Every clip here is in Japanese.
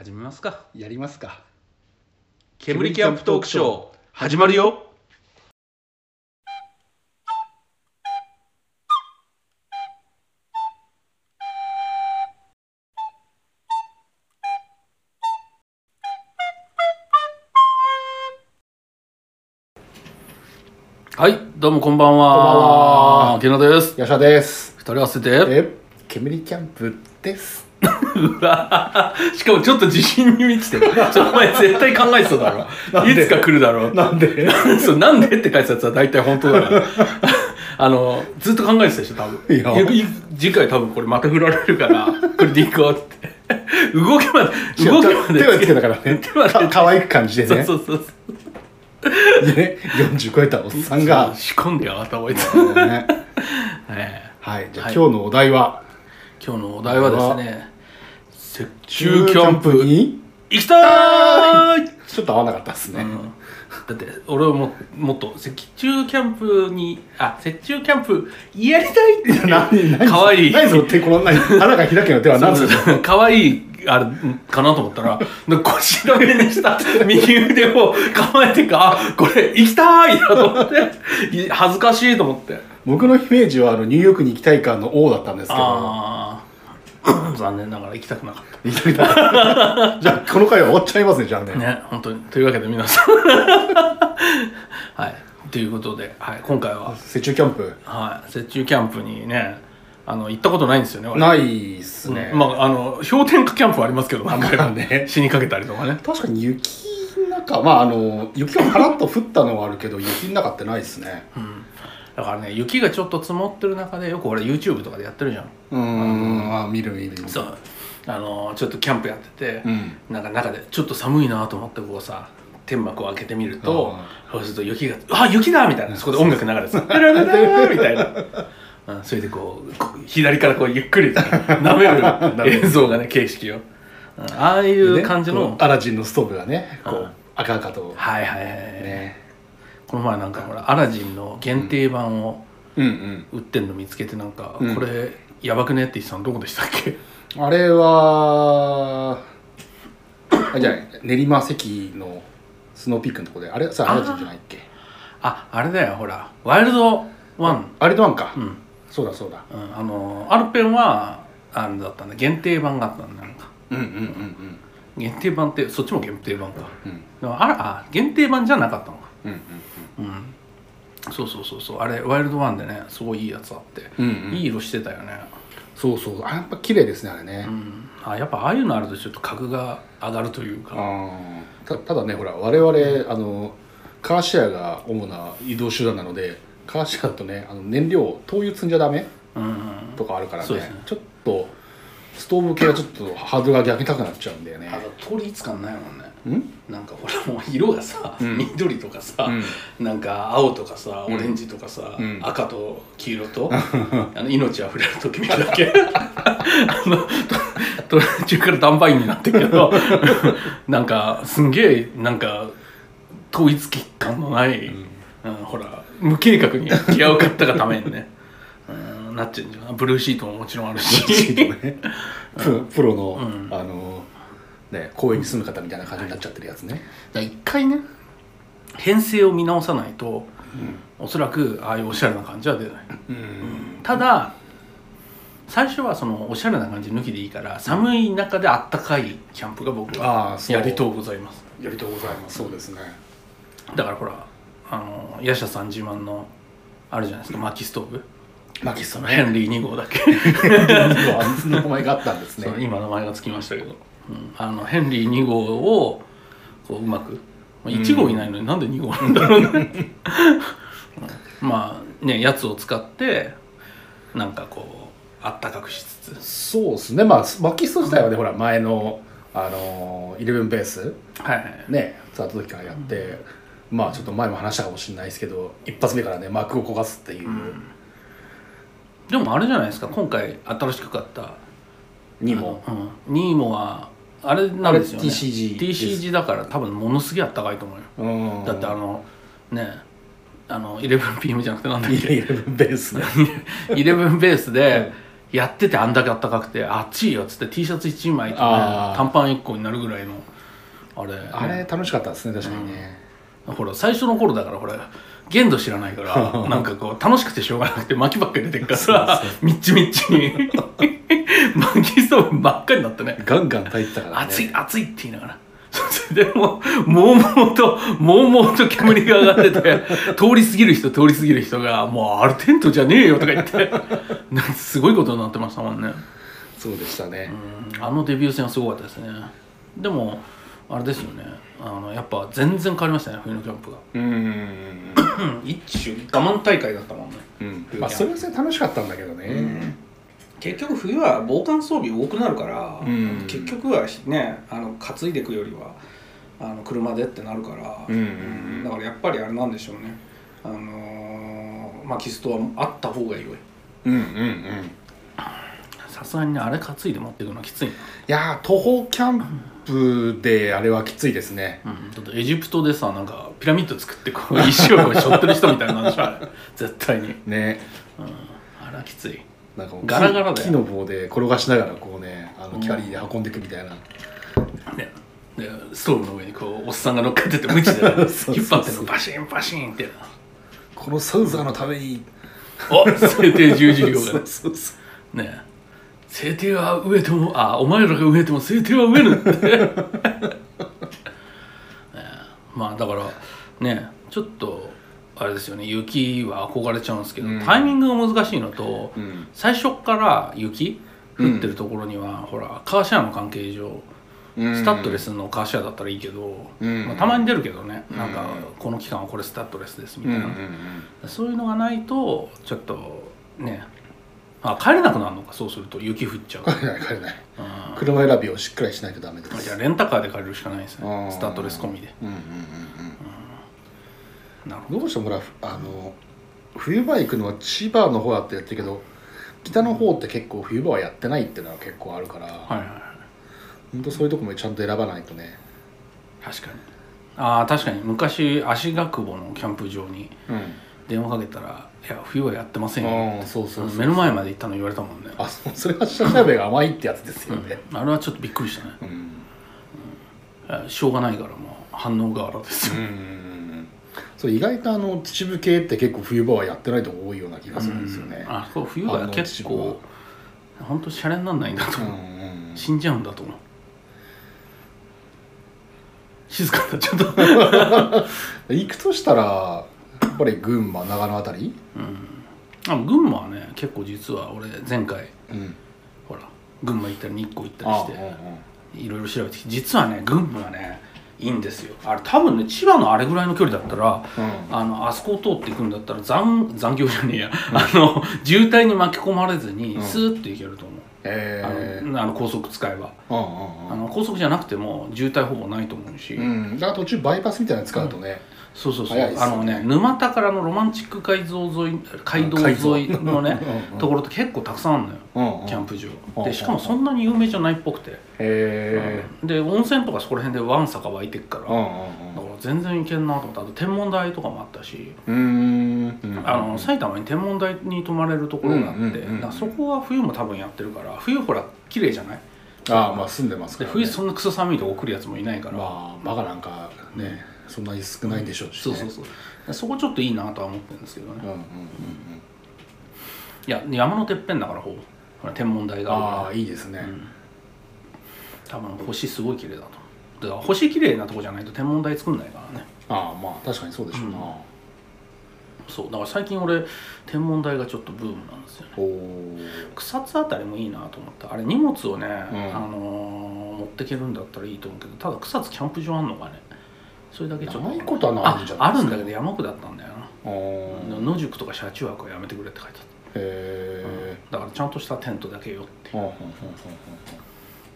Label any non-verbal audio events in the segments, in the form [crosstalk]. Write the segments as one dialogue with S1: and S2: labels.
S1: 始めますか。
S2: やりますか。
S1: 煙キャンプトークショー始まるよ。はいどうもこんばんは。
S2: こんばんは。
S1: ケナです。
S2: ヤシャです。
S1: 二人合わせて。
S2: え煙キャンプです
S1: うわしかもちょっと自信に満ちてる。ちょお前絶対考えてただろ。いつか来るだろう。
S2: なんで？[laughs]
S1: そうなんでって書いてたやつは大体本当だから [laughs] あのずっと考えてたでしょ多分。次回多分これまた振られるからこれでいこうって。[laughs] 動きまで動きまで
S2: 手はつけたからね。
S1: 手はつけ
S2: か可愛く感じでね。
S1: そうそうそう
S2: ね40超えたおっさんが。
S1: 仕込んでやがった覚えて
S2: ね。
S1: え
S2: はいじゃあ
S1: はい。
S2: 今日のお題は？
S1: 今日のお題はですね雪中キャンプ
S2: に？
S1: 行きたーい！
S2: ちょっと合わなかったですね。
S1: うん。だって俺はももっと雪中キャンプにあ雪中キャンプやりたいって
S2: 何何
S1: かわいい。
S2: 何その手この何？穴が開けの手は何する
S1: かわいいあれかなと思ったら腰の上にした右腕を構えてかあこれ行きたいなと思ってい恥ずかしいと思って。
S2: 僕のイメージはあのニューヨークに行きたい感の王だったんですけど [laughs]
S1: 残念ながら行きたくなかっ
S2: 行きたいなじゃあこの回は終わっちゃいますねじゃあね。
S1: たね本当に。というわけで皆さん。はい。ということで、はい、今回は、
S2: 雪中キャンプ。
S1: はい、雪中キャンプにねあの行ったことないんですよね俺
S2: ないっすね、
S1: まああの氷点下キャンプはありますけど何回も
S2: まあね。[laughs]
S1: 死にかけたりとかね。
S2: 確かに雪の中まああの雪がパラッと降ったのはあるけど雪の中ってないですね。
S1: うんだからね雪がちょっと積もってる中でよく俺 YouTube とかでやってるじゃん。
S2: うーん。あ見る見る見る。
S1: そう。あのちょっとキャンプやってて、
S2: うん。
S1: なんか中でちょっと寒いなと思ってこうさ天幕を開けてみるとそうすると雪が「あ雪だ!」みたいな。そこで音楽流れてさ「[laughs] ララララ」みたいな、うん、それでこう左からこうゆっくり [laughs] 舐める映像がね景色を、うんああいう感じの、
S2: でねアラジンのストーブがねこ
S1: うん。
S2: う赤々と。
S1: はいはいはい、
S2: ね
S1: この前なんかほらアラジンの限定版を
S2: うん。
S1: 売ってんの見つけてなんか、
S2: うん。
S1: これやばくねって言ってたのどこでしたっけ？
S2: うんあれはあじゃあ練馬関のスノーピークのとこであれさアラジンじゃないっけ？
S1: ああれだよほら。ワイルドワン。
S2: あれとワンか、
S1: うん、うん、
S2: そうだ。そうだ
S1: あのアルペンはあれだったんだ限定版があったんだなんか。
S2: うんうんうん
S1: 限定版ってそっちも限定版か。
S2: うん。
S1: あらあ限定版じゃなかったのか。
S2: うん
S1: うんそうそうそうそう。あれワイルドワンでねすごいいいやつあって、
S2: うんうん。うん
S1: いい色してたよね。
S2: そうそう。あやっぱ綺麗ですねあれね、
S1: うん。あやっぱああいうのあるとちょっと格が上がるというか。
S2: たただねほら我々あのカーシェアが主な移動手段なのでカーシェアだとねあの燃料灯油積んじゃダメ
S1: うん
S2: とかあるからね。
S1: ね。
S2: ちょっとストーブ系はちょっとハードルが逆に高くなっちゃうんだよね。
S1: あと統一感ないもんね。
S2: うん
S1: なんかほらもう色がさ、
S2: うん。
S1: 緑とかさ、
S2: うん。
S1: なんか青とかさ
S2: うん。
S1: オレンジとかさ、
S2: うん。
S1: 赤と黄色と [laughs] あの命あふれるとき見るだけ。[laughs] あのと途中からダンバインになってるけど [laughs] なんかすんげえなんか統一感のない、うん。ほら無計画にギアを買ったがためにね、うん、なっちゃうんじゃない？ブルーシートももちろんあるし。
S2: ね。プロプロの、
S1: うん。
S2: あのね公園に住む方みたいな感じになっちゃってるやつね、
S1: だから一回ね編成を見直さないとおそらくああいうおしゃれな感じは出ない。
S2: うん。
S1: ただ最初はそのおしゃれな感じ抜きでいいから寒い中であったかいキャンプが僕は
S2: ああそう。
S1: やりとうございます。
S2: やりとうございます。そうですね。
S1: だからほらあのヤシャさん自慢のあるじゃないですか薪ストーブ。
S2: マキストね。
S1: ヘンリー2号だっけ。
S2: その名前があったんですね。[laughs]
S1: そう今名前がつきましたけど、うん、あのヘンリー2号をこううまく、まあ、1号いないのになんで2号なんだろうね、う [laughs] んまあねやつを使ってなんかこうあったかくしつつ。
S2: そうですね。まあマキスト自体はねほら前のあのイレブンベース。
S1: はいはい
S2: ね使った時からやって、まあちょっと前も話したかもしれないですけど一発目からね幕を焦がすっていう、
S1: でもあれじゃないですか。今回新しく買った。
S2: にも
S1: あのうん、ニーモはあれなんですよね。
S2: TCG
S1: TCG だから多分ものすげえあったかいと思うよ、
S2: うん。
S1: だってあのねあの 11PM じゃなくてなんだっけ？[laughs]
S2: イレブンベース。[laughs] ね
S1: 11ベースでやっててあんだけあったかくて暑いよっつって T シャツ1枚とね短パン1個になるぐらいのあれ。
S2: あれ楽しかったですね確かにね、
S1: ほら最初の頃だからほら限度知らないから [laughs] なんかこう楽しくてしょうがなくて薪ばっかり出てっからさみっちみっちに薪ストーブばっかりになってね。
S2: ガンガン炊いてたからね。
S1: 暑い暑いって言いながら。それでもうもうもうともうもうと煙が上がってて通り過ぎる人通り過ぎる人が「もうあれテントじゃねえよ」とか言ってなんかすごいことになってましたもんね。
S2: そうでしたね、
S1: うん。あのデビュー戦はすごかったですね。でもあれですよね。あのやっぱ全然変わりましたね冬のキャンプが。
S2: うん
S1: うん一種我慢大会だったもんね。
S2: うん。まあそれはそれで楽しかったんだけどね、
S1: 結局冬は防寒装備多くなるから、
S2: うん。
S1: 結局はねあの担いでいくよりはあの車でってなるから、
S2: うんうんうん。
S1: だからやっぱりあれなんでしょうね。あのーまあキストはあった方がいいよ。
S2: うんうんうん
S1: さすがにねあれ担いで持っていくのはきついな、
S2: いやー徒歩キャンプであれはきついですね。
S1: うん、だってエジプトでさなんかピラミッド作ってこう石をこう背負ってる人みたいなんでしょあれ絶対に、
S2: ね。
S1: うん、あれはきつい。
S2: なんか
S1: ガラガラだよ。
S2: 木の棒で転がしながらこうねあのキャリーで運んでいくみたいな、
S1: ね。でストーブの上にこうおっさんが乗っかっててムチで [laughs] 引っ張ってるのバシンバシンって。
S2: このサウザーのために。
S1: お聖帝十字領が [laughs]
S2: そうそうそう。
S1: ね聖帝は飢えてもあお前らが飢えても聖帝は飢えぬって、[laughs] ねまあだからねちょっとあれですよね。雪は憧れちゃうんですけど、
S2: うん。
S1: タイミングが難しいのと、
S2: うん。
S1: 最初から雪降ってるところには、ほらカーシェアの関係上スタッドレスのカーシェアだったらいいけど、
S2: うん。
S1: まあ、たまに出るけどね、
S2: うん。
S1: なんかこの期間はこれスタッドレスですみ
S2: うん
S1: たいな、
S2: うんうん
S1: そういうのがないとちょっとねあ帰れなくなるのかそうすると雪降っちゃう、
S2: 帰れない帰れない。
S1: うん。
S2: 車選びをしっかりしないとダメです。
S1: じゃあレンタカーで借りるしかないです
S2: あ
S1: ね
S2: ー
S1: スタッドレス込みで。
S2: うんうんうん
S1: なるほ
S2: うんどうしてもほらあの冬場行くのは千葉の方だってやってるけど北の方って結構冬場はやってないっていうのは結構あるから、
S1: どはいはいはい。
S2: 本当そういうとこもちゃんと選ばないとね。
S1: 確かに。ああ確かに。昔足ヶ久保のキャンプ場に
S2: うん
S1: 電話かけたら「いや冬はやってませんよ。
S2: そうそうそう
S1: 目の前まで行ったの言われたもんね。
S2: あそうそれは下調べが甘い。ってやつですよね。
S1: うん。あれはちょっとびっくりしたね。
S2: うん。
S1: しょうがないからもう反応が荒ですよ、
S2: うんそう意外とあの秩父系って結構冬場はやってないとこ多いような気がするんですよね。
S1: うん。あそう冬は結構本当シャレになんないんだと。
S2: うん
S1: 思う、
S2: うん。
S1: 死んじゃうんだと思う。静かになっちゃった。[laughs]
S2: 行くとしたらぱり群馬長野あたり？
S1: あ群馬はね結構実は俺前回
S2: うん。
S1: ほら群馬行ったり日光行ったり
S2: あ
S1: していろいろ調べてきて実はね群馬はねいいんですよ。あれ多分ね千葉のあれぐらいの距離だったら
S2: うん。
S1: あのあそこを通っていくんだったら残残業じゃねえや、[laughs] あの渋滞に巻き込まれずに
S2: うん。
S1: スーッと行けると思う、
S2: ええ。
S1: あのあの高速使えば。
S2: うん
S1: あの高速じゃなくても渋滞ほぼないと思うし、
S2: うんうん。だから途中バイパスみたいなの使うとね
S1: そうそうそう、
S2: ね。
S1: あのね沼田からのロマンチック街道沿い街道沿いのね
S2: うんうん
S1: ところって結構たくさんあるのよ
S2: うんうん。
S1: キャンプ場。
S2: うん
S1: でしかもそんなに有名じゃないっぽくて、
S2: へ
S1: で温泉とかそこら辺でわんさか湧いてくから、
S2: えうんうん。
S1: だから全然いけんなと思ってあと天文台とかもあったし、
S2: うんうん。
S1: あの埼玉に天文台に泊まれるところがあって、
S2: うんうんうん
S1: そこは冬も多分やってるから冬ほら綺麗じゃない？
S2: ああまあ住んでますから、ね、
S1: で冬そんなクソ寒いとこ来るやつもいないから、
S2: まあバカなんかねそんなに少ないでしょうし、ね。
S1: そうそうそう。でそこちょっといいなとは思ってるんですけどね、
S2: うんうんうんうん。
S1: いや山のてっぺんだからほぼ。天文台があ
S2: ああいいですね、
S1: うん。多分星すごい綺麗だと。だから星綺麗なとこじゃないと天文台作んないからね。
S2: ああまあ確かにそうでしょうな、
S1: そう。だから最近俺天文台がちょっとブームなんですよね。草津あたりもいいなと思ったあれ荷物をね、
S2: ん。
S1: あのー持ってけるんだったらいいと思うけどただ草津キャンプ場あんのかねそれだけちょっと。
S2: ないことはないんじゃないですか？
S1: ああるんだけど山奥だったんだよな。野宿とか車中泊はやめてくれって書いてあっ
S2: へ
S1: ただからちゃんとしたテントだけよって。
S2: えほ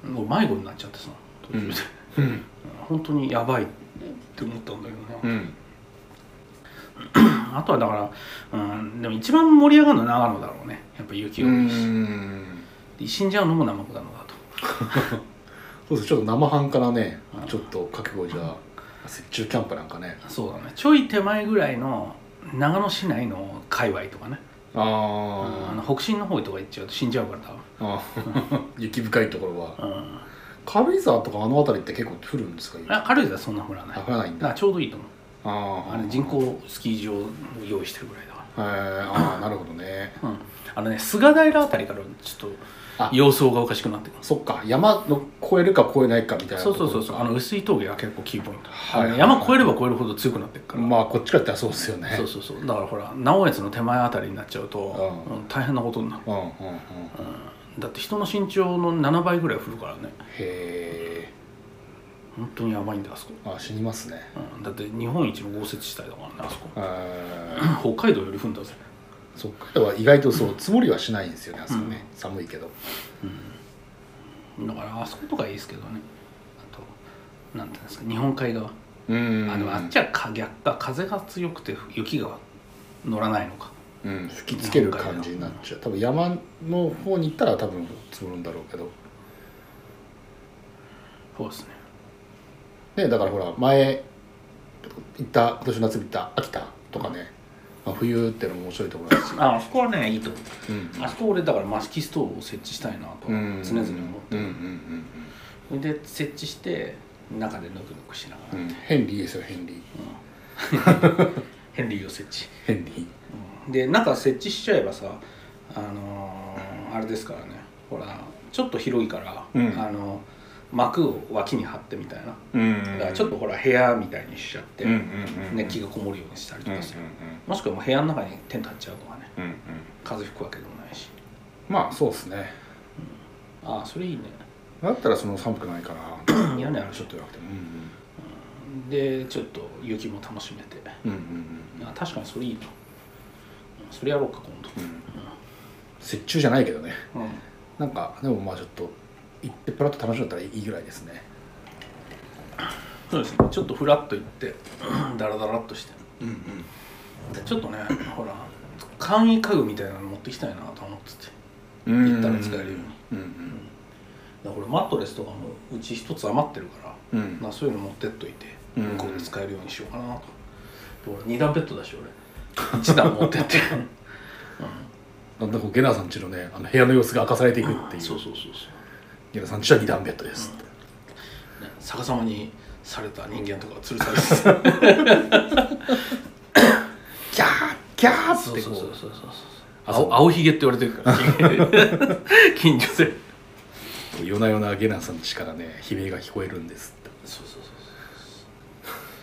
S2: う
S1: もう迷子になっちゃってさ途中で、
S2: ほうん。
S1: 本当にやばいって思ったんだけどな、
S2: うん。[clears throat]
S1: あとはだから、うん、でも一番盛り上がるのは長野だろうね。やっぱ雪
S2: う
S1: 多いし、死んじゃうのも生子なのだと。[laughs]
S2: そうですちょっと生半可なね
S1: うん。
S2: ちょっと覚悟じゃ。あ雪中キャンプなんかね。
S1: そうだね。ちょい手前ぐらいの長野市内の界隈とかね。あの
S2: あ
S1: 北進の方とか行っちゃうと死んじゃうから
S2: ーあー。[laughs] 雪深いところは。
S1: うん。
S2: 軽井沢とかあの辺りって結構降るんですか
S1: あ軽井沢そんな降らない。
S2: あ降らないんだ。
S1: ちょうどいいと思う。
S2: あー。
S1: あれ人工スキー場を用意してるぐらいだか
S2: へー。あーなるほどね。
S1: ら、うん、あのね菅平あたりからちょっ
S2: あ
S1: と様相がおかしくなってくる
S2: そっか。山の越えるか越えないかみたいな
S1: そうそうそうそう。あの薄い峠が結構キーポイント、
S2: はい
S1: あの山越えれば越えるほど強くなってるから、
S2: ろまあこっちかったらそうですよね。
S1: そうそうそう。だからほら直江津の手前あたりになっちゃうと、
S2: ん。
S1: うん大変なことになる、
S2: うんうんうん。
S1: うん、だって人の身長の7倍ぐらい降るからね。
S2: へ
S1: 本当にやばいんだあそこ、
S2: えあ死にますね。
S1: うん、だって日本一の豪雪地帯だからねあそこ。
S2: え。ー
S1: 北海道より降んだぜ
S2: そっかは意外とそう積もりはしないんですよねあそこね、寒いけど。
S1: だからあそことかいいですけどね。あとなんていうんですか日本海側、
S2: うん。
S1: あでもあっちはか逆か風が強くて雪が乗らないのか。
S2: うん、吹きつける感じになっちゃう。多分山の方に行ったら多分積もるんだろうけど。
S1: そうですね。
S2: ねだからほら前行った今年の夏に行った秋田とかね、まあ、冬ってのも面白いところだし。
S1: ああそこはねいいと思
S2: う。ん。
S1: うあそこ俺だからマスキストーブを設置したいなと常
S2: うん。
S1: 々思って
S2: うんうん
S1: る、で設置して中でぬくぬくしながら、
S2: うん。うんヘンリーですよヘンリー。
S1: ヘンリーを設置。
S2: ヘンリー。
S1: うん。で中設置しちゃえばさあのーあれですからね。ほらちょっと広いから、
S2: うん。
S1: あの幕を脇に貼ってみたいな。
S2: うん。
S1: だからちょっとほら部屋みたいにしちゃって、
S2: うんうんうん
S1: 熱気がこもるようにしたりと
S2: うんうん
S1: かする、もしくはもう部屋の中にテント張っちゃうとかね。
S2: うんうん
S1: 風吹くわけでもないし。
S2: まあそうですね。
S1: ああそれいいね。
S2: だったらその寒くないかな [clears throat]
S1: 屋根あるし。
S2: ちょっと弱くても。
S1: でちょっと雪も楽しめて。
S2: うんうんうん。うん
S1: あ確かにそれいいな。うんそれやろうか今
S2: うん。折衷じゃないけどね。
S1: 度うん。
S2: なんかでもまあちょっと行ってプラッと楽しんだらいいぐらいですね。
S1: そうですね。ちょっとフラッと行って [clears throat] ダラダラっとして。
S2: うんうん。
S1: でちょっとね [clears throat] ほら簡易家具みたいなの持ってきたいなと思ってて。
S2: 行
S1: 行ったら使えるように。
S2: うんうん。
S1: だからマットレスとかもうち一つ余ってるから、
S2: うん。
S1: まあ、そういうの持ってっといて
S2: うん
S1: 向こうで使えるようにしようかなと、で俺2段ベッドだし俺。1段持ってって、[laughs]
S2: だん。だんこうゲナーさんちのねあの部屋の様子が明かされていくっていう。
S1: そうそうそうそう
S2: ゲナーさんちは二段ベッドですって、
S1: ね逆さまにされた人間とか吊るされて。た
S2: キャーキャーってこ
S1: そうそうそうそう
S2: う
S1: そう。青青ひげって言われてるから。[laughs] 近所で。
S2: 夜な夜なゲナーさんちからね悲鳴が聞こえるんですって。
S1: そうそう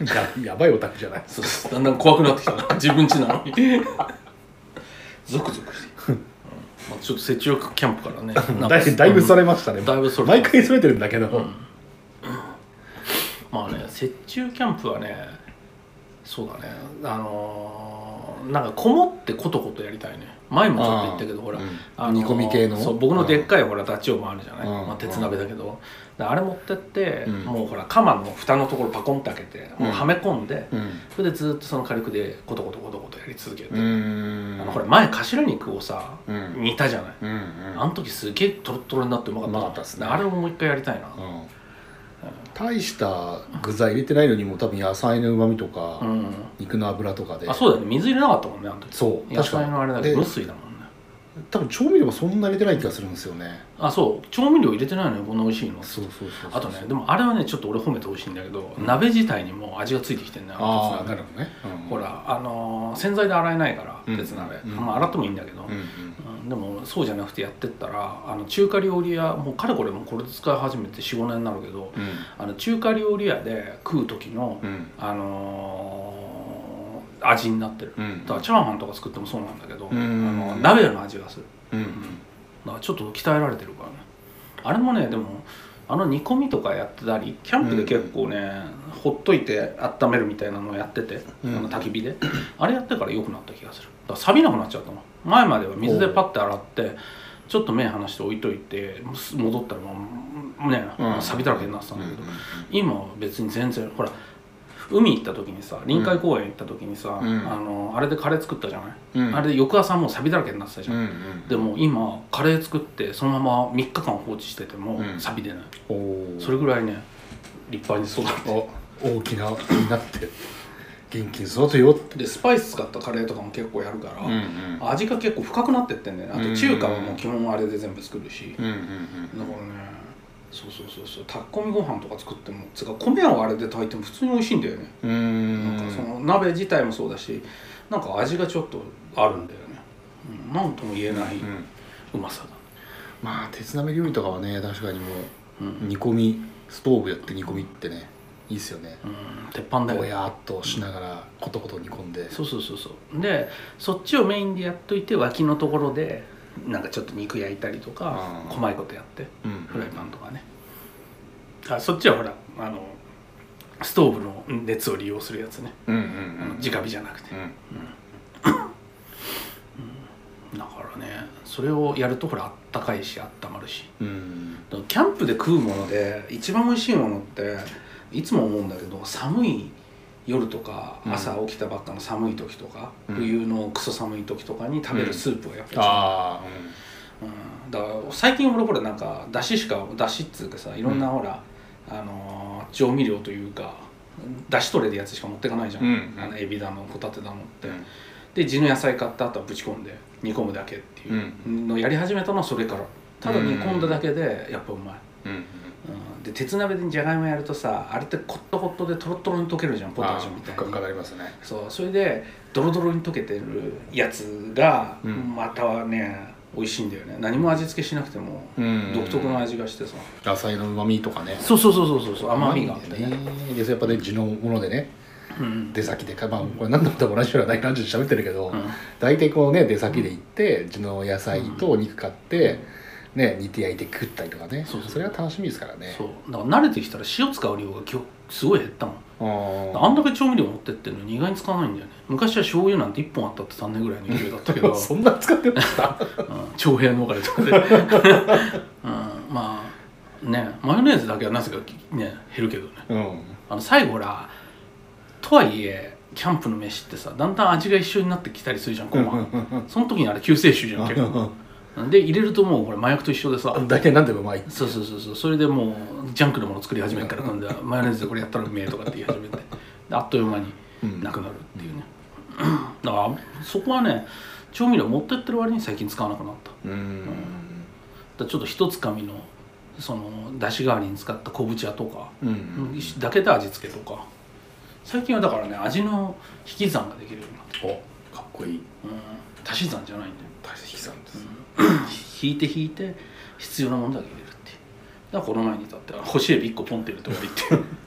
S1: そう
S2: ややばいオタクじゃない？
S1: そうそう。だんだん怖くなってきた。な自分家なのに。[laughs] ゾクゾクして、うんまあ、ちょっと雪中キャンプからね。
S2: だいだいぶそれましたね、
S1: だいぶそれ
S2: 毎回それてるんだけど、
S1: うん。まあね雪中キャンプはねそうだね。あのーなんかこもってコトコトやりたいね前もちょっと言ったけどほら、
S2: うん。
S1: あ
S2: 煮込み系の？
S1: そう僕のでっかいほらダチョウもあるじゃない、
S2: うん。
S1: まあ、鉄鍋だけど、であれ持ってって、
S2: うん。
S1: もうほら釜の蓋のところパコンって開けて、もうはめ込んで、
S2: うん。
S1: それでずっとその火力でコトコトコトコトやり続けて、
S2: うーん。
S1: あのほら前頭肉をさ、
S2: うん。
S1: 煮たじゃない、
S2: うん。うん。
S1: あの時すげえトロトロになってうまかった。
S2: うまかったっすね。
S1: あれをもう一回やりたいな、
S2: うん大した具材入れてないのにも多分野菜のうまみとか、
S1: うん。
S2: 肉の脂とかで。
S1: あそうだよね。水入れなかったもんねあの時。
S2: そう
S1: 野菜のあれだけ
S2: で
S1: ど無水だもんね
S2: 多分調味料もそんな入れてない気がするんですよね。
S1: あそう。調味料入れてないのよこんな美味しいの。
S2: そうそうそう
S1: あとねでもあれはねちょっと俺褒めてほしいんだけど、鍋自体にも味がついてきてんね
S2: ああ
S1: 鉄鍋。
S2: なるほどね、うん
S1: ほらあのー洗剤で洗えないから
S2: うん
S1: 鉄鍋、
S2: うん
S1: まあ洗ってもいいんだけど、
S2: うんうん
S1: うん。でもそうじゃなくてやってったらあの中華料理屋もうかれこれもうこれで使い始めて45年になるけど
S2: うん。
S1: あの中華料理屋で食う時の、
S2: うん。
S1: あのー味になってる、
S2: うん。
S1: だからチャーハンとか作ってもそうなんだけど、
S2: うん。
S1: あの鍋の味がする。
S2: うん。
S1: だからちょっと鍛えられてるからね。あれもねでもあの煮込みとかやってたりキャンプで結構ね、ほっといて温めるみたいなのをやってて、
S2: うん。
S1: あの焚き火で。あれやってから良くなった気がする。だから錆びなくなっちゃったの前までは水でパッて洗ってちょっと目離して置いといてす戻ったらもうね、
S2: うん。
S1: 錆びだらけになってたんだけど、
S2: うん。
S1: 今は別に全然ほら海行った時にさ臨海公園行った時にさ、
S2: うん。
S1: あのあれでカレー作ったじゃない、
S2: うん。
S1: あれで翌朝もう錆びだらけになってたじゃん、
S2: うんうん
S1: でも今カレー作ってそのまま3日間放置してても
S2: うん。
S1: 錆び出ない、
S2: おー。
S1: それぐらいね立派に育って。
S2: お大きなになって元気に育てよって。
S1: でスパイス使ったカレーとかも結構やるから、
S2: うん
S1: 味が結構深くなってってんだよね。あ
S2: うん
S1: と中華はもう基本あれで全部作るし、
S2: うんうん。
S1: だからねそうそうそうそう。炊き込みご飯とか作ってもつうか米をあれで炊いても普通に美味しいんだよね、
S2: うん。うん
S1: なんかその鍋自体もそうだしなんか味がちょっとあるんだよね、うん、なんとも言えない
S2: うん。
S1: うまさだ。
S2: まあ鉄鍋料理とかはね確かにもう
S1: うん、
S2: 煮込みストーブやって煮込みってねいいっすよね。
S1: うん、鉄板だよ。ね
S2: ぼやっとしながらコトコト煮込んで。
S1: そうそうそうそう。でそっちをメインでやっといて脇のところでなんかちょっと肉焼いたりとか
S2: うん
S1: 細いことやって
S2: うん。
S1: フライパンとかね。あそっちはほらあのストーブの熱を利用するやつね、
S2: うんうん
S1: あの直火じゃなくて。
S2: うん。
S1: だからねそれをやるとほらあったかいしあったまるし。
S2: うん。
S1: キャンプで食うもので一番美味しいものっていつも思うんだけど寒い夜とか
S2: うん。
S1: 朝起きたばっかの寒い時とか、
S2: うん。
S1: 冬のクソ寒い時とかに食べるスープはやっぱり、うん、だから最近俺ほらなんかだししかだしっつうかさいろんなほら、あのー調味料というかだし取れるやつしか持ってかないじゃん、
S2: うん。
S1: あのエビだのホタテだのって、
S2: うん。
S1: で地の野菜買った後はぶち込んで煮込むだけっていうのをやり始めたのはそれから。ただ煮込んだだけでやっぱうまい、
S2: うん。
S1: うん、で鉄鍋でじゃがいもやるとさあれってコットコットでトロトロに溶けるじゃんポタージュみたいに。
S2: なりますね。
S1: そうそれでドロドロに溶けてるやつが
S2: うん。
S1: またはね美味しいんだよね。何も味付けしなくても
S2: うん。
S1: 独特の味がしてさ、
S2: 野菜の旨味とかね。
S1: そうそうそうそうそう甘みがあってね。
S2: ね。でやっぱね地のものでね
S1: うん。
S2: 出先でかまあこれ何度も多分同じような大感じで喋ってるけど、
S1: うん。
S2: 大体こうね出先で行って地の野菜とお肉買って、ね煮て焼いて食ったりとかね。
S1: そうそう。
S2: れは楽しみですからね。
S1: そう。だから慣れてきたら塩使う量がすごい減ったもん。
S2: あ
S1: あんだけ調味料持ってってんのに意外に使わないんだよね。昔は醤油なんて1本あったって3年ぐらいの勢いだったけど、
S2: あ [laughs] そんな使ってました？
S1: うん。長平農家でとかで、うん、まあねマヨネーズだけはなぜかね減るけどね。
S2: うん。
S1: あの最後ほらとはいえキャンプの飯ってさだんだん味が一緒になってきたりするじゃんごまその時にあれ救世主じゃん結構で入れるともうこれ麻薬と一緒でさ。
S2: 大体何でもうまい
S1: そうそうそうそう。それでもうジャンクのもの作り始めるから今度はマヨネーズでこれやったらうめえとかって言い始めて。であっという間に
S2: うん。
S1: なくなるっていうね、[clears throat] だからそこはね調味料持ってってる割に最近使わなくなった。
S2: うん。
S1: らちょっと一つかみのそのだし代わりに使った昆布茶とか
S2: うん。
S1: だけで味付けとか。最近はだからね味の引き算ができるようになって
S2: おかっこいい。
S1: うん。足し算じゃないんだよ。
S2: 大石さんです、
S1: 引いて引いて必要なものだけ入れるっていう。だからこの前に至っては干しエビ1個ポンって入れて終わりって。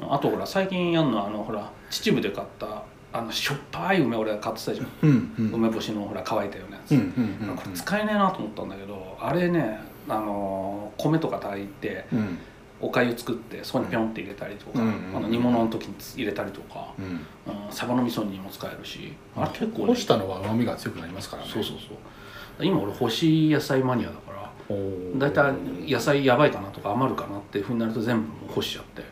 S1: [laughs] あとほら最近やるのはあのほら秩父で買ったあのしょっぱい梅俺が買ってたじゃん、
S2: うんうん。
S1: 梅干しのほら乾いたようなやつ、
S2: うんうんうん
S1: これ使えねえなと思ったんだけどあれねあの米とか炊いて
S2: うん。
S1: おかゆ作ってそこにピョンって入れたりとか、
S2: うん
S1: あの煮物の時に入れたりとか、
S2: うん。
S1: うん、サバの味噌煮にも使えるしあれ結構、ね、
S2: 干したのは旨味が強くなりますからね。
S1: そうそうそう今俺干し野菜マニアだから大体野菜やばいかなとか余るかなっていうふうになると全部干しちゃって、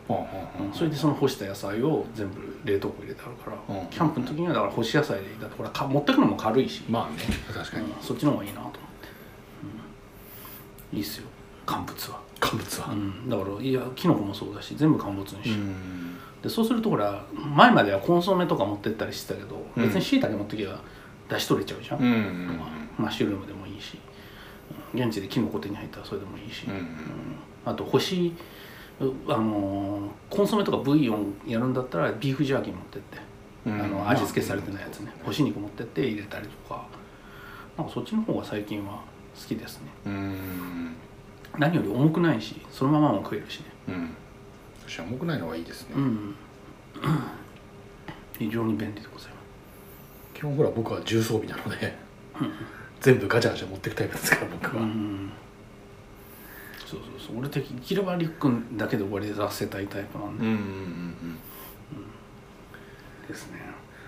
S1: それでその干した野菜を全部冷凍庫入れてあるから、
S2: うん。
S1: キャンプの時にはだから干し野菜でいいだってこれか持ってくのも軽いし、
S2: まあね確かに。
S1: うんそっちの方がいいなと思って、うん。いいっすよ乾物は、
S2: 乾物は。
S1: うん、だからいやキノコもそうだし全部乾物にし、
S2: う。ん。
S1: でそうするとほら前まではコンソメとか持ってったりしてたけど、
S2: うん。
S1: 別にしいたけ持ってきゃ出し取れちゃうじゃん。
S2: うん
S1: マッシュルームでもいいしうん現地でキノコ手に入ったらそれでもいいし、
S2: うん
S1: うん。あと干しうあのーコンソメとかブイヨンやるんだったらビーフジャーキー持ってって、
S2: うん。
S1: あの味付けされてないやつね。干し肉持ってって入れたりとか。なんかそっちの方が最近は好きですね。
S2: うん。
S1: 何より重くないしそのままも食えるしね。
S2: うん。私は重くないのがいいですね。
S1: うん。[coughs] 非常に便利でございま
S2: 基本ほら僕は重装備なので全部ガチャガチャ持ってくタイプですから僕
S1: すう
S2: は
S1: ん。そうそうそう。俺的にきればリュックだけで終わりさせたいタイプなんで、
S2: うんうんうんうん。
S1: ですね。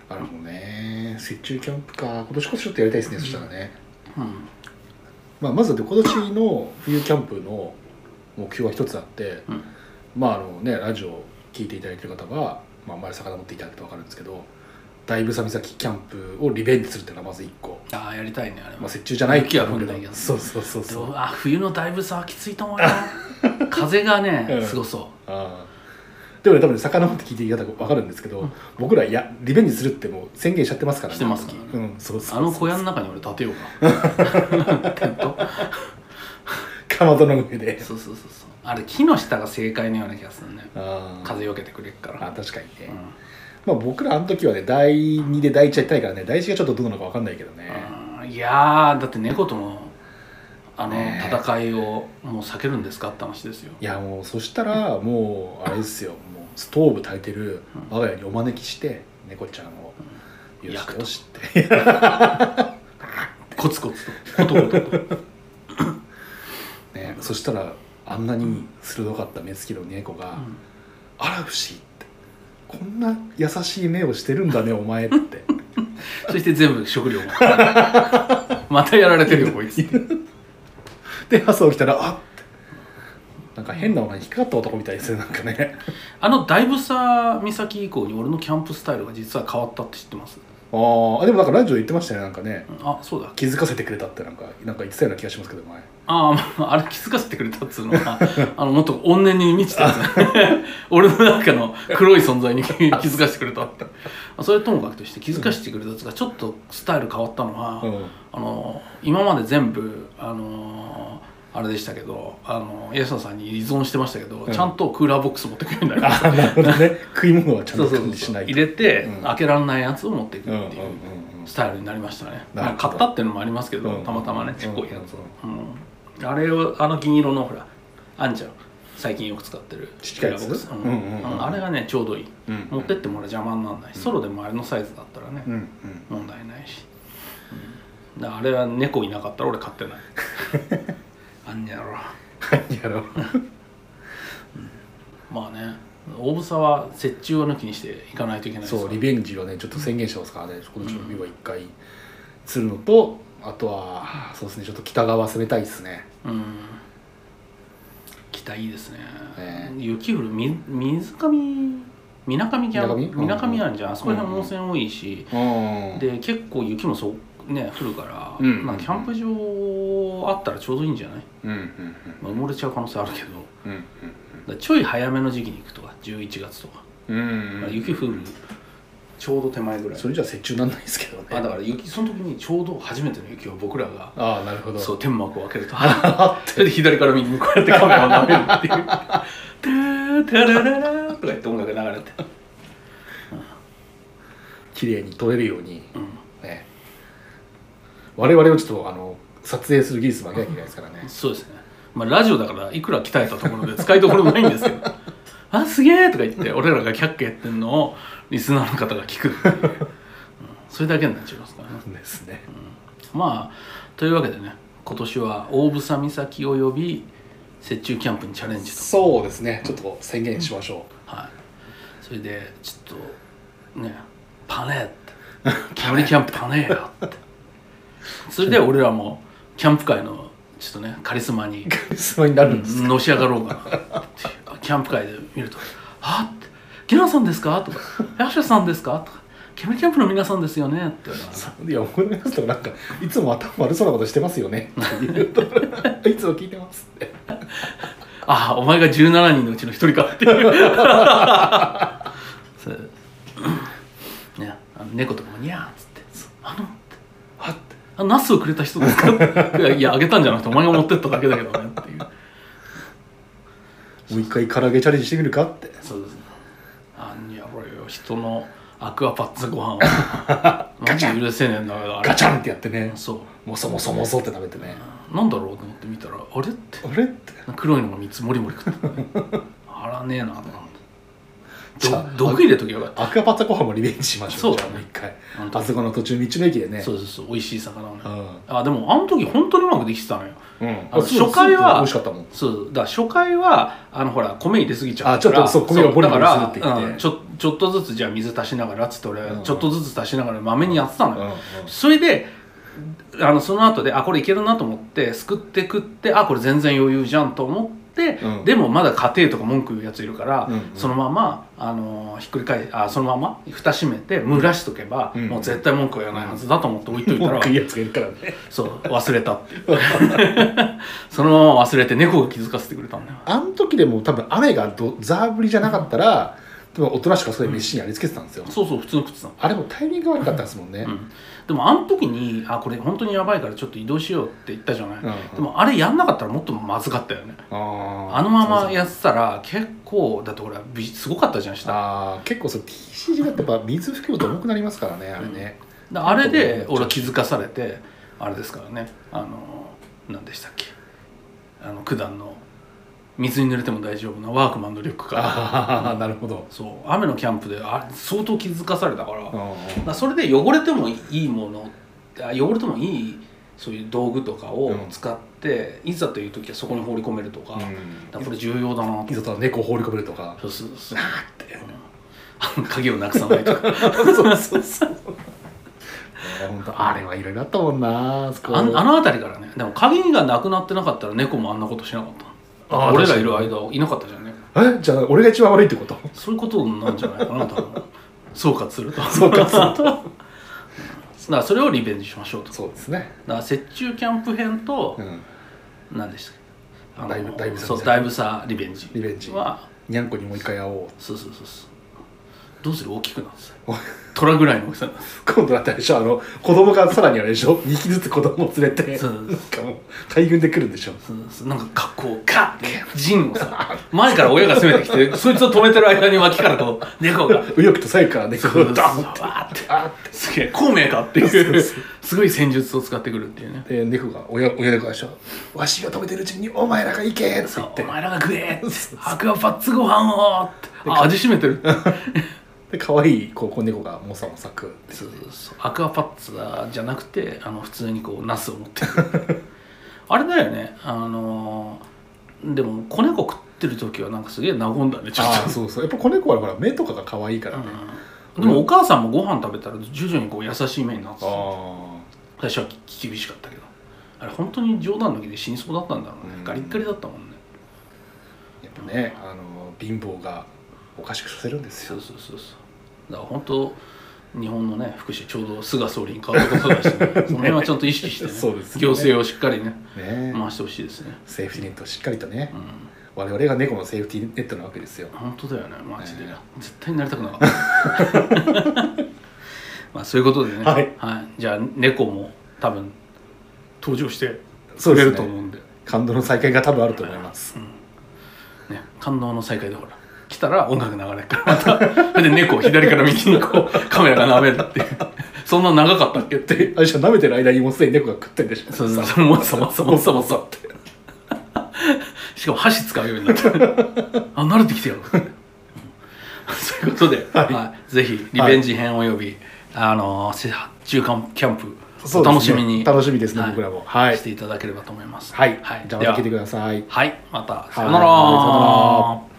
S2: なるほどね雪中キャンプか今年こそちょっとやりたいですね、そしたらね、
S1: うん。
S2: まあ、まずで今年の冬キャンプの目標は一つあって、
S1: うん。
S2: まああのねラジオを聞いていただいてる方は、まあ、あんまり魚持っていただくと分かるんですけど大房岬キャンプをリベンジするっていうのがまず一個、
S1: ああやりたいねあれ
S2: まあ、
S1: は
S2: 雪中じゃない
S1: 雪は降んないけど。
S2: そうそうそう
S1: で
S2: そう。
S1: もあ冬のだいぶさはきついと思うよ。[laughs] 風がね、
S2: うん。
S1: すごそ
S2: ああでもね多分ね遡って聞いていただく分かるんですけど、僕らいやリベンジするってもう宣言しちゃってますから
S1: してますき
S2: うんそうそう
S1: あの小屋の中に俺建てようか。[laughs] テント。
S2: かまどの上で。
S1: そうそうそうそう。あれ木の下が正解のような気がするね。風よけてくれるから。
S2: あ確かにね、
S1: うん
S2: まあ僕らあの時はね第2で第1やってないからね第1がちょっとどうなのか分かんないけどね、
S1: うんいやーだって猫とのあの、
S2: ねえ。
S1: 戦いをもう避けるんですかって話ですよ。
S2: いやもうそしたらもうあれですよもうストーブ焚いてる我が家にお招きして猫ちゃんをよし
S1: 焼くと。
S2: よしって。[laughs]
S1: コツコツと。コトコトと。[laughs]
S2: ねそしたらあんなに鋭かった目つきの猫が
S1: うん「
S2: あら不思議」って「こんな優しい目をしてるんだねお前」って。[laughs]
S1: そして全部食料も。[laughs] またやられてるよこいつ。[laughs]
S2: で朝起きたら「あっ」て。なんか変なものに引っかかった男みたいですよなんかね。
S1: あのだいぶさ岬以降に俺のキャンプスタイルが実は変わったって知ってます？
S2: あー。あでもなんかラジオで言ってましたねなんかね。
S1: あそうだ。
S2: 気づかせてくれたってなんかなんか言ってたような気がしますけど前。
S1: あー、まああれ気づかせてくれたっつうのは [laughs] あのもっと怨念に満ちたやつ [laughs] 俺の中の黒い存在に気 [laughs] づかせてくれた。ってそれともかくとして気づかせてくれたやつがちょっとスタイル変わったのは、
S2: うん。
S1: あの今まで全部あのあれでしたけどあのエーサさんに依存してましたけど、
S2: うん。
S1: ちゃんとクーラーボックス持ってくるようになりました
S2: あなるほどね。[laughs] 食い物はちゃんと管理しないと。
S1: 入れて、
S2: うん。
S1: 開けられないやつを持っていく
S2: うんうんうん
S1: っていうスタイルになりましたね、
S2: なるほど
S1: まあ、買ったっていうのもありますけど、
S2: うん。
S1: たまたまねちっこいやつを、
S2: うん
S1: うんあれをあの銀色のほらあんちゃん最近よく使ってる
S2: ちっちゃいやつ？
S1: あれがねちょうどいい、
S2: うん
S1: 持ってってもら邪魔にならない。し、ソロでもあれのサイズだったらね、
S2: うんうん。
S1: 問題ないし、うん、だからあれは猫いなかったら俺買ってない。あ [laughs] んにゃろ
S2: 何やろ。う [laughs]
S1: まあね大房は折衷を抜きにしていかないといけないです
S2: そうリベンジをねちょっと宣言してますからね。今年の日は一回するのとあとはそうですねちょっと北側攻めたいですね。
S1: うん。北いいですね。
S2: ね。
S1: 雪降るみ水上みなかみキャンみなかみあるじゃん、あそこら辺
S2: うん
S1: 温泉多いし、
S2: うん
S1: で結構雪もそうね降るから、
S2: うん。
S1: まあキャンプ場あったらちょうどいいんじゃない、
S2: うんうん
S1: まあ、埋もれちゃう可能性あるけど。だか
S2: うん
S1: らちょい早めの時期に行くとか11月とか、
S2: うん。うん
S1: まあ雪降るちょうど手前ぐらい。
S2: それじゃ折衷なんないですけどね。
S1: あだから雪その時にちょうど初めての雪を僕らが
S2: ああなるほど。
S1: そう天幕を開けると。[laughs] それ [laughs] で左から右にこうやってカメラを舐めるっていう「[laughs] タータラララ」とか言って音楽が流れて、
S2: 綺麗に撮れるように
S1: うん、
S2: ね我々をちょっとあの撮影する技術も上げなきゃいけないですからね。
S1: そうですね。まあラジオだからいくら鍛えたところで使いどころないんですけど「[laughs] あすげえ!」とか言って俺らがキャッキャやってんのをリスナーの方が聞く。っていう、うん、それだけになっちゃいますからね。
S2: ですね。
S1: まあというわけでね今年は大房岬および雪中キャンプにチャレンジと。
S2: そうですね。ちょっと宣言しましょ
S1: はい、それでちょっとね「パネー」って「煙キャンプパネーよ」って。それで俺らもキャンプ界のちょっとねカリスマに
S2: うカリスマになるんです
S1: のし上がろうかなっていうキャンプ界で見ると「あっ!」って「ゲナさんですか?」とか「ヤシャさんですか?」とか「煙キャンプの皆さんですよね」って。
S2: いや思いますとなんかいつも頭悪そうなことしてますよね？いつも聞いてますって。
S1: ああお前が17人のうちの一人かっていう。[laughs] 猫とかも「にゃー」あナスをくれた人ですか？[laughs] いやいやあげたんじゃなくてお前が持ってっただけだけどねっていう。[laughs]
S2: もう一回唐揚げチャレンジしてみるかって。
S1: そうですね。あんやろよ人のアクアパッツァご飯を。[laughs] マジ許せねえんだけど
S2: ガチャンってやってね。
S1: そう。
S2: もそもそもそって食べてね。
S1: なんだろうと思って見たらあれって。
S2: あれって。
S1: 黒いのが3つもりもり食ってた。あらねえなと思って毒入れときゃよかった。
S2: アクアパッツァご飯もリベンジしましょう。
S1: そう
S2: じゃあもう一回。あそこの途中道の駅でね。
S1: そうそうそう美味しい魚をね。
S2: うん。
S1: あでもあの時本当にうまくできてたのよ。
S2: うん。
S1: あの初回は
S2: 美味しかったもん。
S1: そうだから初回はあのほら米入れすぎちゃうから。
S2: あちょっとそう米をボリボリ
S1: だ
S2: するって言って。
S1: ちょちょっとずつじゃあ水足しながらっつって俺、
S2: うん。
S1: ちょっとずつ足しながらまめにやってたのよ、それであのその後であこれいけるなと思ってすくって食ってあこれ全然余裕じゃんと思っって、
S2: うん。
S1: でもまだ家庭とか文句言うやついるから、
S2: うんうん。
S1: そのままあのひっくり返あそのまま蓋閉めて蒸らしとけば、
S2: うん。
S1: もう絶対文句は言わないはずだと思って置いといたら、
S2: 文句言うやつがいるからね。
S1: そう忘れたっていう。[laughs] そのまま忘れて猫が気づかせてくれたんだよ。
S2: あの時でも多分雨がどザー降りじゃなかったら多分おとなしくそれ飯にありつけてたんですよ、
S1: そうそう普通の靴なの
S2: あれもタイミングが悪かったですもんね、
S1: うん、でもあの時にあこれ本当にやばいからちょっと移動しようって言ったじゃない、
S2: うん。
S1: でもあれやんなかったらもっとまずかったよね。
S2: あ
S1: のままやってたら結構だってほらびすごかったじゃん下。
S2: 結構そう TCG だってやっぱ水含むと重くなりますからねあれね、
S1: であれで俺は気づかされてあれですからね。あの何でしたっけ。あの九段の水に濡れても大丈夫なワークマンのリュックか。ら
S2: ああなるほど。
S1: そう。雨のキャンプであ相当気づかされたから。それで汚れてもいいものあ汚れてもいいそういう道具とかを
S2: うん。
S1: 使って、いざという時はそこに放り込めるとか,、
S2: うん。
S1: これ重要だな。と
S2: いざとは猫を放り込めるとか。
S1: そうそうそう。うん。[laughs] 鍵をなくさないとか。
S2: そうそうそう。本当あれはいろいろあったもんなあ
S1: あの辺りからね。でも鍵がなくなってなかったら猫もあんなことしなかった
S2: あー
S1: 俺らいる間いなかったじゃんね。
S2: え？じゃあ俺が一番悪いってこと？
S1: そういうことなんじゃないかな多分 [laughs] 総括すると。
S2: そうかそう
S1: だからそれをリベンジしましょうと。
S2: そうですね。
S1: ら雪中キャンプ編と
S2: うん。
S1: 何でしたっけ？
S2: だいぶだいぶさ
S1: そうだいぶさリベンジ。
S2: リベンジ。
S1: は。
S2: にゃんこにもう一回会おう。
S1: そうそうそうそう。どうする？大きくなってた虎ぐらいの大きさ。
S2: 今度だったらでしょあの子供がさらにあれでしょ2匹ずつ子供を連れて
S1: そう
S2: なんかもう大群で来るんでしょ。
S1: そうそう。なんか格好カッて。陣をさ前から親が攻めてきてそいつを止めてる間に脇からこう猫が。
S2: 右翼と左翼から猫
S1: そうそう
S2: がダーンって。
S1: わーって。
S2: あー
S1: すげえ孔明かっていう。すごい戦術を使ってくるっていうね。
S2: で猫が親親猫がでしょ。わしが止めてるうちにお前らが行けって言って。
S1: お前らが食えって。アクアパッツご飯をって。あ味しめてる [laughs]
S2: で可愛いこうこう猫がもさもさ食うって
S1: そうそうそう。アクアパッツァじゃなくてあの普通にこうナスを持ってる。[laughs] あれだよね。あのーでも子猫食ってる時はなんかすげえ和んだねちょっと。
S2: ああそうそう。やっぱ子猫はほら目とかが可愛いからね、
S1: うん、でもお母さんもご飯食べたら徐々にこう優しい目になってた
S2: あ
S1: 最初はき厳しかったけど。あれ本当に冗談抜きで死にそうだったんだろうね、
S2: うん。
S1: ガリッガリだったもんね。
S2: あやっぱねあの貧乏がおかしくさせるんですよ。
S1: そうそうそうそうだから本当日本のね福祉ちょうど菅総理に変わったことだし、[laughs] ね、その辺はちゃんと意識してね
S2: ね。
S1: 行政をしっかりね
S2: ね。
S1: 回してほしいですね。
S2: セーフティーネットをしっかりとね
S1: うん。
S2: 我々が猫のセーフティーネットなわけですよ。
S1: 本当だよねマジで、
S2: ね。
S1: 絶対になりたくなかった。[laughs] まあそういうことでね、
S2: はい。
S1: じゃあ猫も多分登場してくれると思うんで。
S2: 感動の再会が多分あると思います。
S1: ね、感動の再会でほら来たら音楽流れるからまた。それで猫を左から右にこうカメラが舐めるっていう。そんな長かったっけって。
S2: であれじゃ舐めてる間にもうすでに猫が食ってるでしょ。
S1: そうそうそうもっさもっさもっさもっさってしかも箸使うようになって。あ慣れてきてやろう。そういうことで、
S2: はい。
S1: はい。ぜひリベンジ編および、あの中間キャンプお楽しみに
S2: 楽しみですね僕らも。はい。
S1: していただければと思います。
S2: はい、
S1: はい、
S2: じゃあまた聞いてください。
S1: はい。また。さ
S2: はい。
S1: よなら
S2: さよなら